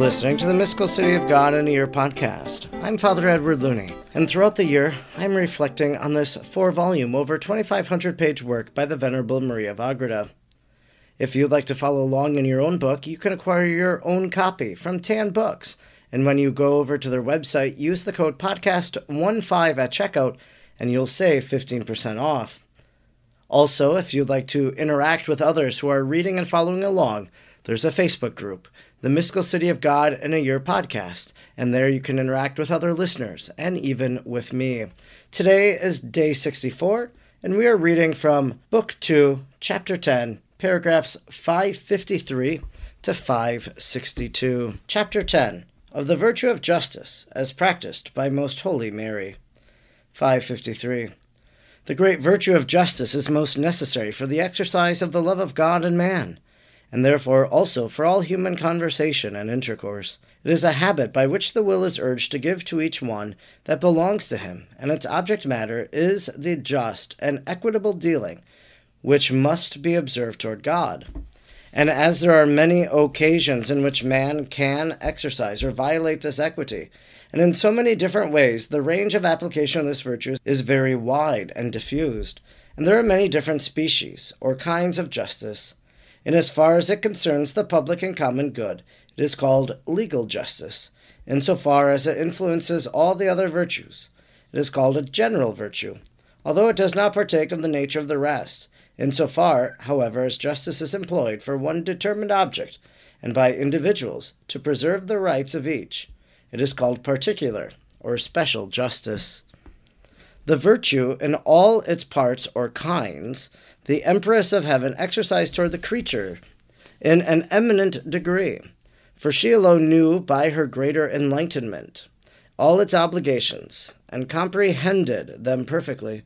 listening to the Mystical City of God in a Year podcast. I'm Father Edward Looney, and throughout the year, I'm reflecting on this four volume, over 2,500 page work by the Venerable Maria of Agreda. If you'd like to follow along in your own book, you can acquire your own copy from Tan Books. And when you go over to their website, use the code podcast15 at checkout, and you'll save 15% off. Also, if you'd like to interact with others who are reading and following along, there's a Facebook group the Mystical City of God in a Year podcast, and there you can interact with other listeners and even with me. Today is day 64, and we are reading from Book 2, Chapter 10, paragraphs 553 to 562. Chapter 10 of the Virtue of Justice as Practiced by Most Holy Mary. 553. The great virtue of justice is most necessary for the exercise of the love of God and man and therefore also for all human conversation and intercourse. It is a habit by which the will is urged to give to each one that belongs to him, and its object matter is the just and equitable dealing which must be observed toward God. And as there are many occasions in which man can exercise or violate this equity, and in so many different ways, the range of application of this virtue is very wide and diffused, and there are many different species or kinds of justice in as far as it concerns the public and common good, it is called legal justice. In so far as it influences all the other virtues, it is called a general virtue, although it does not partake of the nature of the rest. In so far, however, as justice is employed for one determined object, and by individuals to preserve the rights of each, it is called particular or special justice. The virtue in all its parts or kinds the Empress of Heaven exercised toward the creature in an eminent degree, for she alone knew by her greater enlightenment all its obligations and comprehended them perfectly.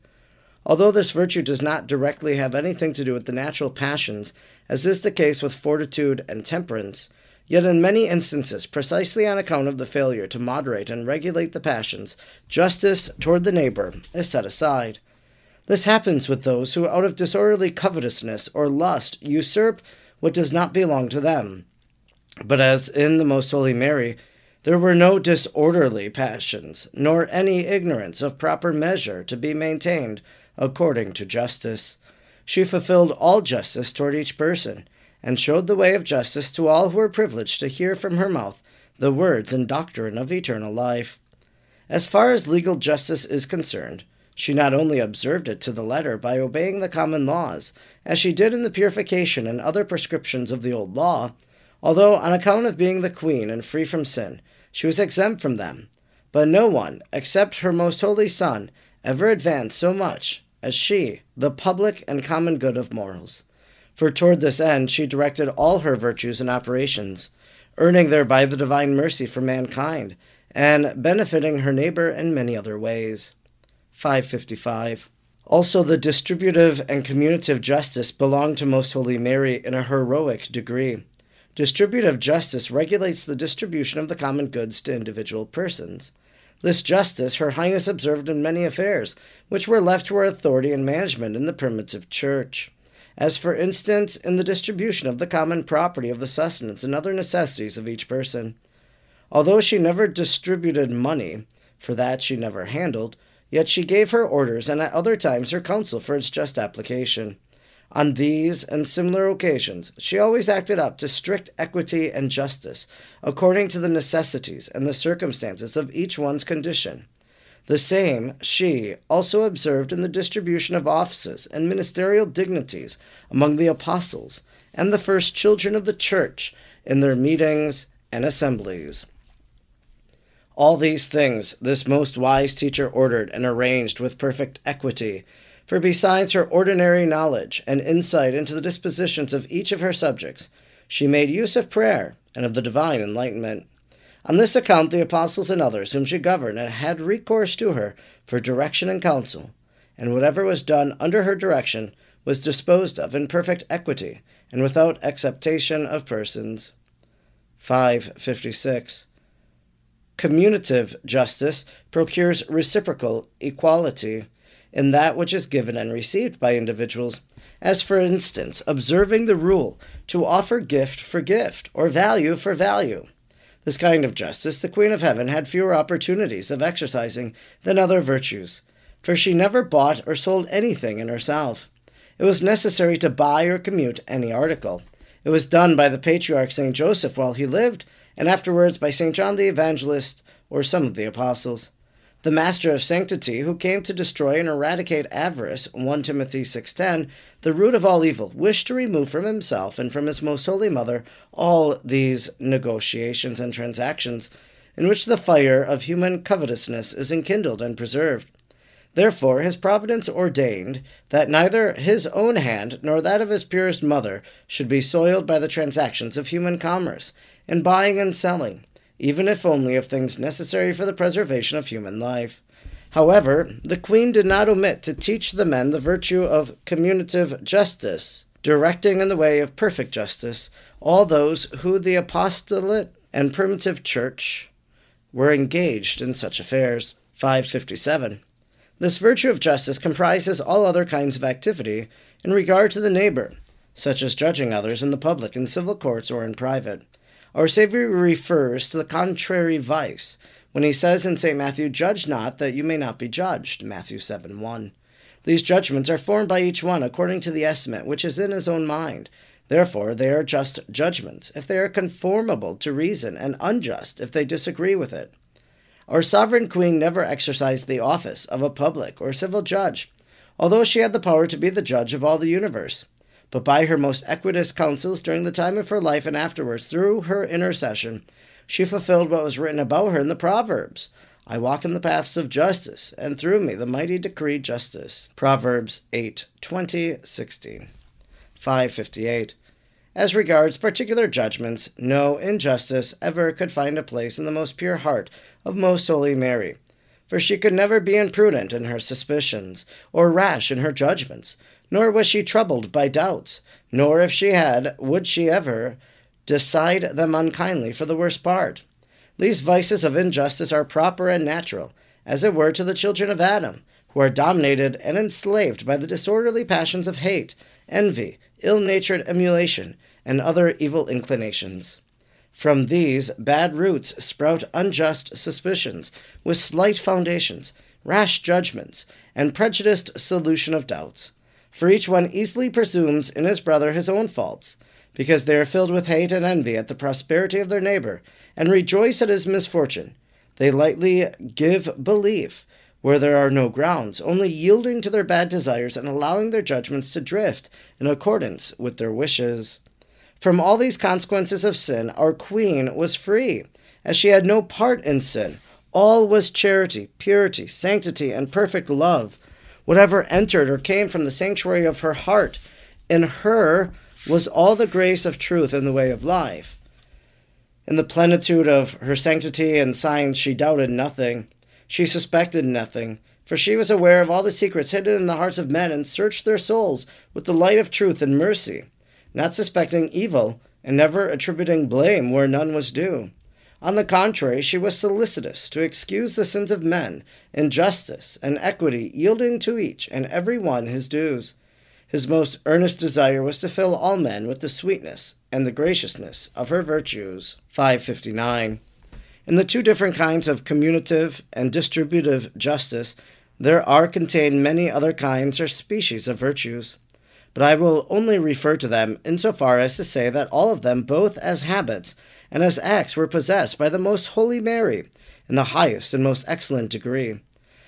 Although this virtue does not directly have anything to do with the natural passions, as is the case with fortitude and temperance, yet in many instances, precisely on account of the failure to moderate and regulate the passions, justice toward the neighbor is set aside. This happens with those who, out of disorderly covetousness or lust, usurp what does not belong to them. But as in the Most Holy Mary, there were no disorderly passions, nor any ignorance of proper measure to be maintained according to justice. She fulfilled all justice toward each person, and showed the way of justice to all who were privileged to hear from her mouth the words and doctrine of eternal life. As far as legal justice is concerned, she not only observed it to the letter by obeying the common laws, as she did in the purification and other prescriptions of the old law, although on account of being the queen and free from sin, she was exempt from them. But no one, except her most holy Son, ever advanced so much as she, the public and common good of morals. For toward this end she directed all her virtues and operations, earning thereby the divine mercy for mankind, and benefiting her neighbor in many other ways. 555. Also, the distributive and commutative justice belong to Most Holy Mary in a heroic degree. Distributive justice regulates the distribution of the common goods to individual persons. This justice Her Highness observed in many affairs, which were left to her authority and management in the primitive church, as for instance in the distribution of the common property of the sustenance and other necessities of each person. Although she never distributed money, for that she never handled, Yet she gave her orders and at other times her counsel for its just application. On these and similar occasions, she always acted up to strict equity and justice, according to the necessities and the circumstances of each one's condition. The same she also observed in the distribution of offices and ministerial dignities among the apostles and the first children of the church in their meetings and assemblies. All these things this most wise teacher ordered and arranged with perfect equity, for besides her ordinary knowledge and insight into the dispositions of each of her subjects, she made use of prayer and of the divine enlightenment. On this account, the apostles and others whom she governed had recourse to her for direction and counsel, and whatever was done under her direction was disposed of in perfect equity and without acceptation of persons. 556. Commutative justice procures reciprocal equality in that which is given and received by individuals, as for instance, observing the rule to offer gift for gift or value for value. This kind of justice the Queen of Heaven had fewer opportunities of exercising than other virtues, for she never bought or sold anything in herself. It was necessary to buy or commute any article. It was done by the patriarch St. Joseph while he lived, and afterwards by St. John the Evangelist or some of the apostles. The master of sanctity, who came to destroy and eradicate avarice, 1 Timothy 6:10, the root of all evil, wished to remove from himself and from his most holy mother all these negotiations and transactions in which the fire of human covetousness is enkindled and preserved. Therefore, his providence ordained that neither his own hand nor that of his purest mother should be soiled by the transactions of human commerce, in buying and selling, even if only of things necessary for the preservation of human life. However, the queen did not omit to teach the men the virtue of commutative justice, directing in the way of perfect justice all those who the apostolate and primitive church were engaged in such affairs. 557. This virtue of justice comprises all other kinds of activity in regard to the neighbor, such as judging others in the public, in civil courts, or in private. Our Savior refers to the contrary vice when he says in St. Matthew, Judge not that you may not be judged. Matthew 7 1. These judgments are formed by each one according to the estimate which is in his own mind. Therefore, they are just judgments if they are conformable to reason, and unjust if they disagree with it. Our sovereign queen never exercised the office of a public or civil judge, although she had the power to be the judge of all the universe. But by her most equitous counsels during the time of her life and afterwards, through her intercession, she fulfilled what was written about her in the Proverbs. I walk in the paths of justice, and through me the mighty decree justice. Proverbs 8 20, 16. 558. As regards particular judgments, no injustice ever could find a place in the most pure heart of Most Holy Mary, for she could never be imprudent in her suspicions, or rash in her judgments, nor was she troubled by doubts, nor if she had, would she ever decide them unkindly for the worst part. These vices of injustice are proper and natural, as it were to the children of Adam, who are dominated and enslaved by the disorderly passions of hate, envy, ill natured emulation, and other evil inclinations. From these bad roots sprout unjust suspicions, with slight foundations, rash judgments, and prejudiced solution of doubts. For each one easily presumes in his brother his own faults, because they are filled with hate and envy at the prosperity of their neighbor, and rejoice at his misfortune. They lightly give belief where there are no grounds, only yielding to their bad desires and allowing their judgments to drift in accordance with their wishes. From all these consequences of sin, our Queen was free, as she had no part in sin. All was charity, purity, sanctity, and perfect love. Whatever entered or came from the sanctuary of her heart, in her was all the grace of truth in the way of life. In the plenitude of her sanctity and science, she doubted nothing. She suspected nothing, for she was aware of all the secrets hidden in the hearts of men and searched their souls with the light of truth and mercy, not suspecting evil and never attributing blame where none was due. On the contrary, she was solicitous to excuse the sins of men in justice and equity, yielding to each and every one his dues. His most earnest desire was to fill all men with the sweetness and the graciousness of her virtues. 559. In the two different kinds of commutative and distributive justice, there are contained many other kinds or species of virtues. But I will only refer to them insofar as to say that all of them, both as habits and as acts, were possessed by the most holy Mary in the highest and most excellent degree.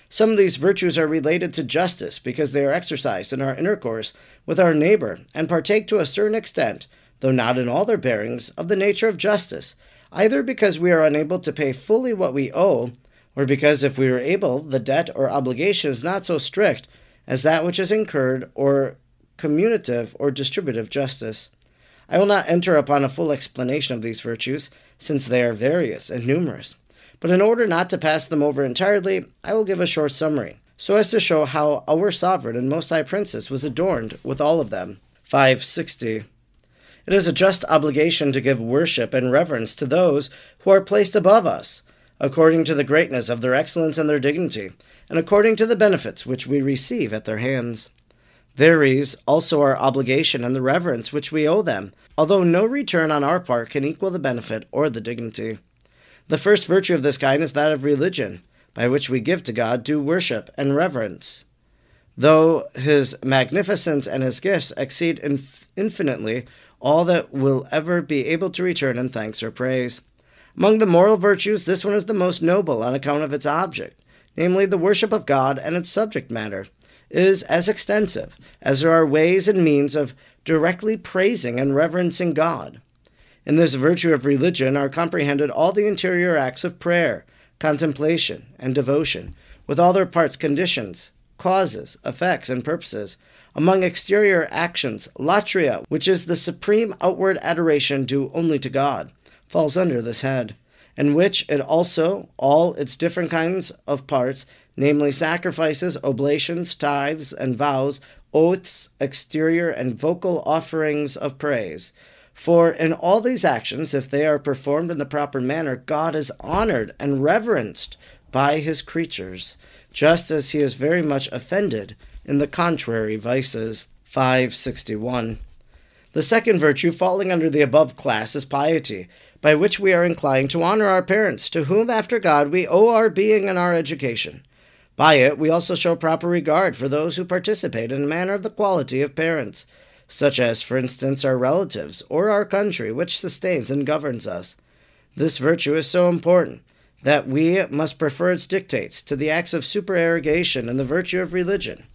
Some of these virtues are related to justice because they are exercised in our intercourse with our neighbor and partake to a certain extent, though not in all their bearings, of the nature of justice, either because we are unable to pay fully what we owe, or because if we were able, the debt or obligation is not so strict as that which is incurred, or commutative or distributive justice. I will not enter upon a full explanation of these virtues, since they are various and numerous. But in order not to pass them over entirely, I will give a short summary, so as to show how our sovereign and most high princess was adorned with all of them. 560. It is a just obligation to give worship and reverence to those who are placed above us, according to the greatness of their excellence and their dignity, and according to the benefits which we receive at their hands. There is also our obligation and the reverence which we owe them, although no return on our part can equal the benefit or the dignity. The first virtue of this kind is that of religion, by which we give to God due worship and reverence. Though his magnificence and his gifts exceed inf- infinitely all that will ever be able to return in thanks or praise. Among the moral virtues, this one is the most noble on account of its object, namely the worship of God and its subject matter, is as extensive as there are ways and means of directly praising and reverencing God. In this virtue of religion are comprehended all the interior acts of prayer, contemplation, and devotion, with all their parts, conditions, causes, effects, and purposes. Among exterior actions, latria, which is the supreme outward adoration due only to God, falls under this head, in which it also, all its different kinds of parts, namely sacrifices, oblations, tithes, and vows, oaths, exterior and vocal offerings of praise. For in all these actions, if they are performed in the proper manner, God is honored and reverenced by his creatures, just as he is very much offended in the contrary vices. 561. The second virtue falling under the above class is piety, by which we are inclined to honor our parents, to whom, after God, we owe our being and our education. By it, we also show proper regard for those who participate in a manner of the quality of parents, such as, for instance, our relatives or our country, which sustains and governs us. This virtue is so important that we must prefer its dictates to the acts of supererogation and the virtue of religion.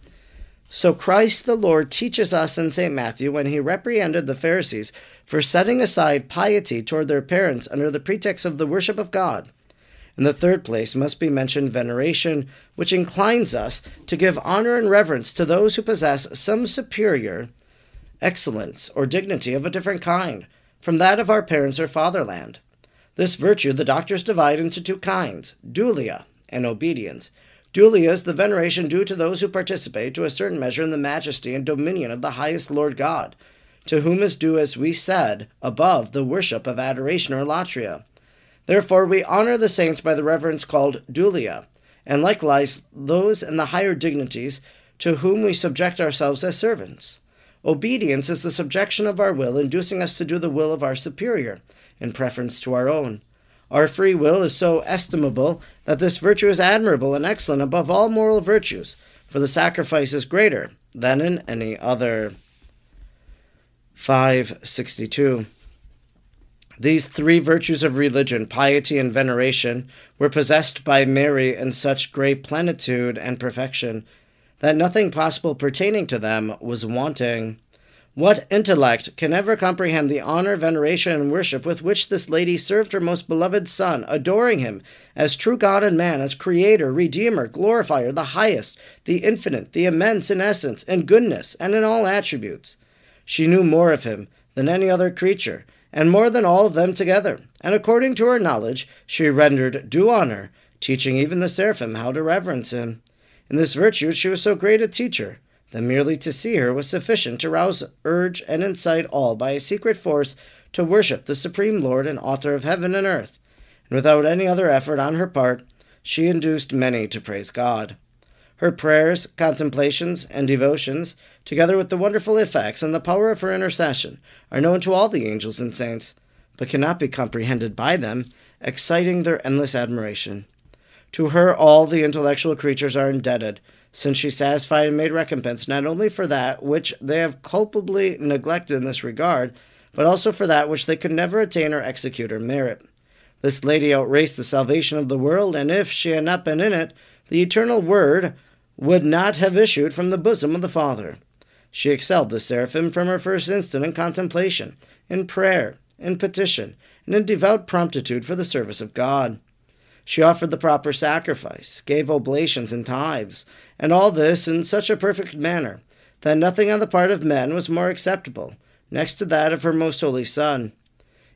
So Christ the Lord teaches us in St. Matthew when he reprehended the Pharisees for setting aside piety toward their parents under the pretext of the worship of God. In the third place must be mentioned veneration, which inclines us to give honor and reverence to those who possess some superior excellence or dignity of a different kind from that of our parents or fatherland. This virtue the doctors divide into two kinds dulia and obedience. Dulia is the veneration due to those who participate to a certain measure in the majesty and dominion of the highest Lord God, to whom is due, as we said above, the worship of adoration or latria. Therefore, we honor the saints by the reverence called dulia, and likewise those in the higher dignities to whom we subject ourselves as servants. Obedience is the subjection of our will, inducing us to do the will of our superior in preference to our own. Our free will is so estimable that this virtue is admirable and excellent above all moral virtues, for the sacrifice is greater than in any other. 562. These three virtues of religion, piety, and veneration, were possessed by Mary in such great plenitude and perfection that nothing possible pertaining to them was wanting. What intellect can ever comprehend the honor, veneration, and worship with which this lady served her most beloved Son, adoring him as true God and man, as Creator, Redeemer, Glorifier, the highest, the infinite, the immense in essence, in goodness, and in all attributes? She knew more of him than any other creature, and more than all of them together, and according to her knowledge, she rendered due honor, teaching even the seraphim how to reverence him. In this virtue she was so great a teacher that merely to see her was sufficient to rouse, urge, and incite all by a secret force to worship the Supreme Lord and Author of heaven and earth, and without any other effort on her part, she induced many to praise God. Her prayers, contemplations, and devotions, together with the wonderful effects and the power of her intercession, are known to all the angels and saints, but cannot be comprehended by them, exciting their endless admiration. To her all the intellectual creatures are indebted, since she satisfied and made recompense not only for that which they have culpably neglected in this regard, but also for that which they could never attain or execute or merit. This lady outraced the salvation of the world, and if she had not been in it, the eternal Word would not have issued from the bosom of the Father. She excelled the seraphim from her first instant in contemplation, in prayer, in petition, and in devout promptitude for the service of God. She offered the proper sacrifice, gave oblations and tithes, and all this in such a perfect manner that nothing on the part of men was more acceptable, next to that of her most holy Son.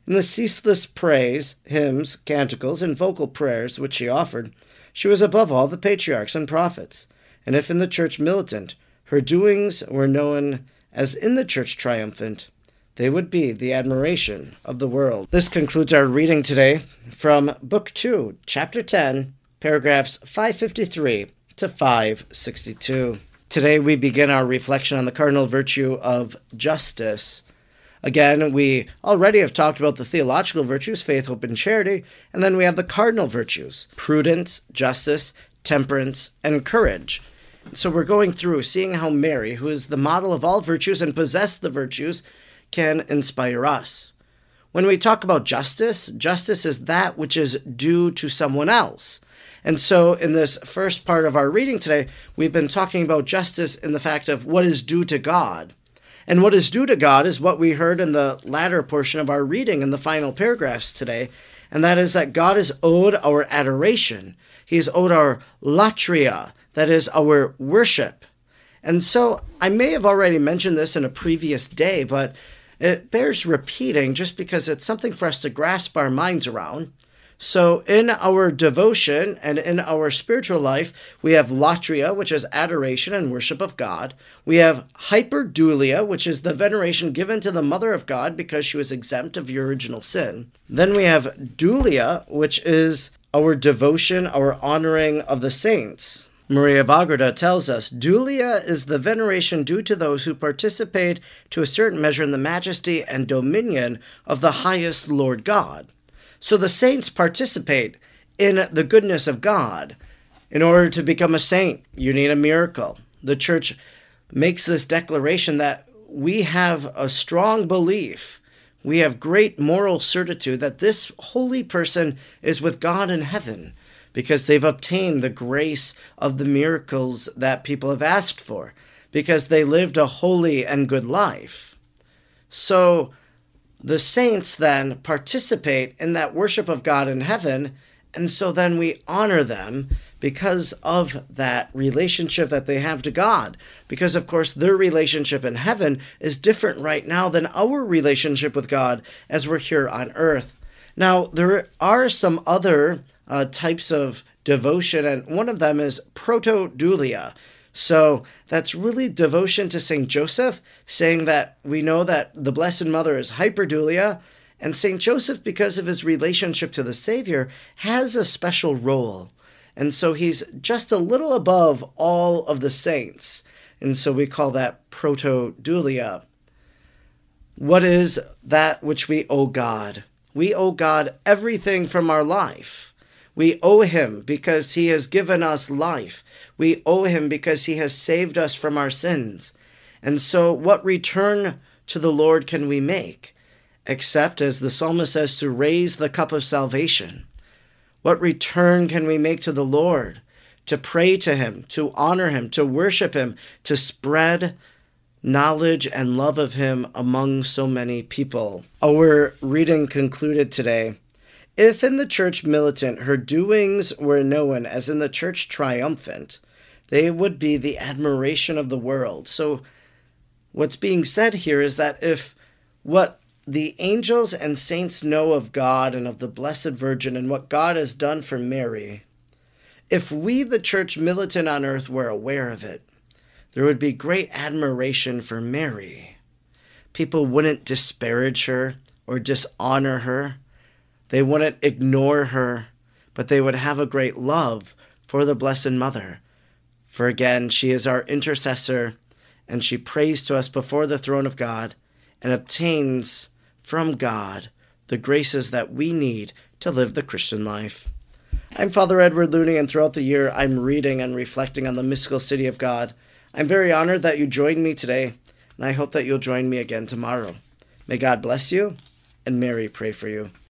In the ceaseless praise, hymns, canticles, and vocal prayers which she offered, she was above all the patriarchs and prophets, and if in the church militant, her doings were known as in the church triumphant they would be the admiration of the world. This concludes our reading today from Book 2, Chapter 10, paragraphs 553 to 562. Today we begin our reflection on the cardinal virtue of justice. Again, we already have talked about the theological virtues faith, hope, and charity, and then we have the cardinal virtues prudence, justice, temperance, and courage. So we're going through seeing how Mary, who is the model of all virtues and possessed the virtues, can inspire us. When we talk about justice, justice is that which is due to someone else. And so, in this first part of our reading today, we've been talking about justice in the fact of what is due to God. And what is due to God is what we heard in the latter portion of our reading in the final paragraphs today, and that is that God is owed our adoration. He is owed our latria, that is, our worship. And so, I may have already mentioned this in a previous day, but it bears repeating just because it's something for us to grasp our minds around. So, in our devotion and in our spiritual life, we have latria, which is adoration and worship of God. We have hyperdulia, which is the veneration given to the Mother of God because she was exempt of the original sin. Then we have dulia, which is our devotion, our honoring of the saints. Maria of Agreda tells us Dulia is the veneration due to those who participate to a certain measure in the majesty and dominion of the highest Lord God. So the saints participate in the goodness of God. In order to become a saint, you need a miracle. The church makes this declaration that we have a strong belief, we have great moral certitude that this holy person is with God in heaven because they've obtained the grace of the miracles that people have asked for, because they lived a holy and good life. So, the saints then participate in that worship of God in heaven, and so then we honor them because of that relationship that they have to God. Because, of course, their relationship in heaven is different right now than our relationship with God as we're here on earth. Now, there are some other uh, types of devotion, and one of them is protodulia. So that's really devotion to St. Joseph, saying that we know that the Blessed Mother is hyperdulia, and St. Joseph, because of his relationship to the Savior, has a special role. And so he's just a little above all of the saints. And so we call that protodulia. What is that which we owe God? We owe God everything from our life. We owe him because he has given us life. We owe him because he has saved us from our sins. And so, what return to the Lord can we make? Except, as the psalmist says, to raise the cup of salvation. What return can we make to the Lord? To pray to him, to honor him, to worship him, to spread knowledge and love of him among so many people. Our reading concluded today if in the church militant her doings were known as in the church triumphant, they would be the admiration of the world. So, what's being said here is that if what the angels and saints know of God and of the Blessed Virgin and what God has done for Mary, if we, the church militant on earth, were aware of it, there would be great admiration for Mary. People wouldn't disparage her or dishonor her they wouldn't ignore her, but they would have a great love for the Blessed Mother. For again, she is our intercessor, and she prays to us before the throne of God and obtains from God the graces that we need to live the Christian life. I'm Father Edward Looney, and throughout the year, I'm reading and reflecting on the mystical city of God. I'm very honored that you joined me today, and I hope that you'll join me again tomorrow. May God bless you, and Mary pray for you.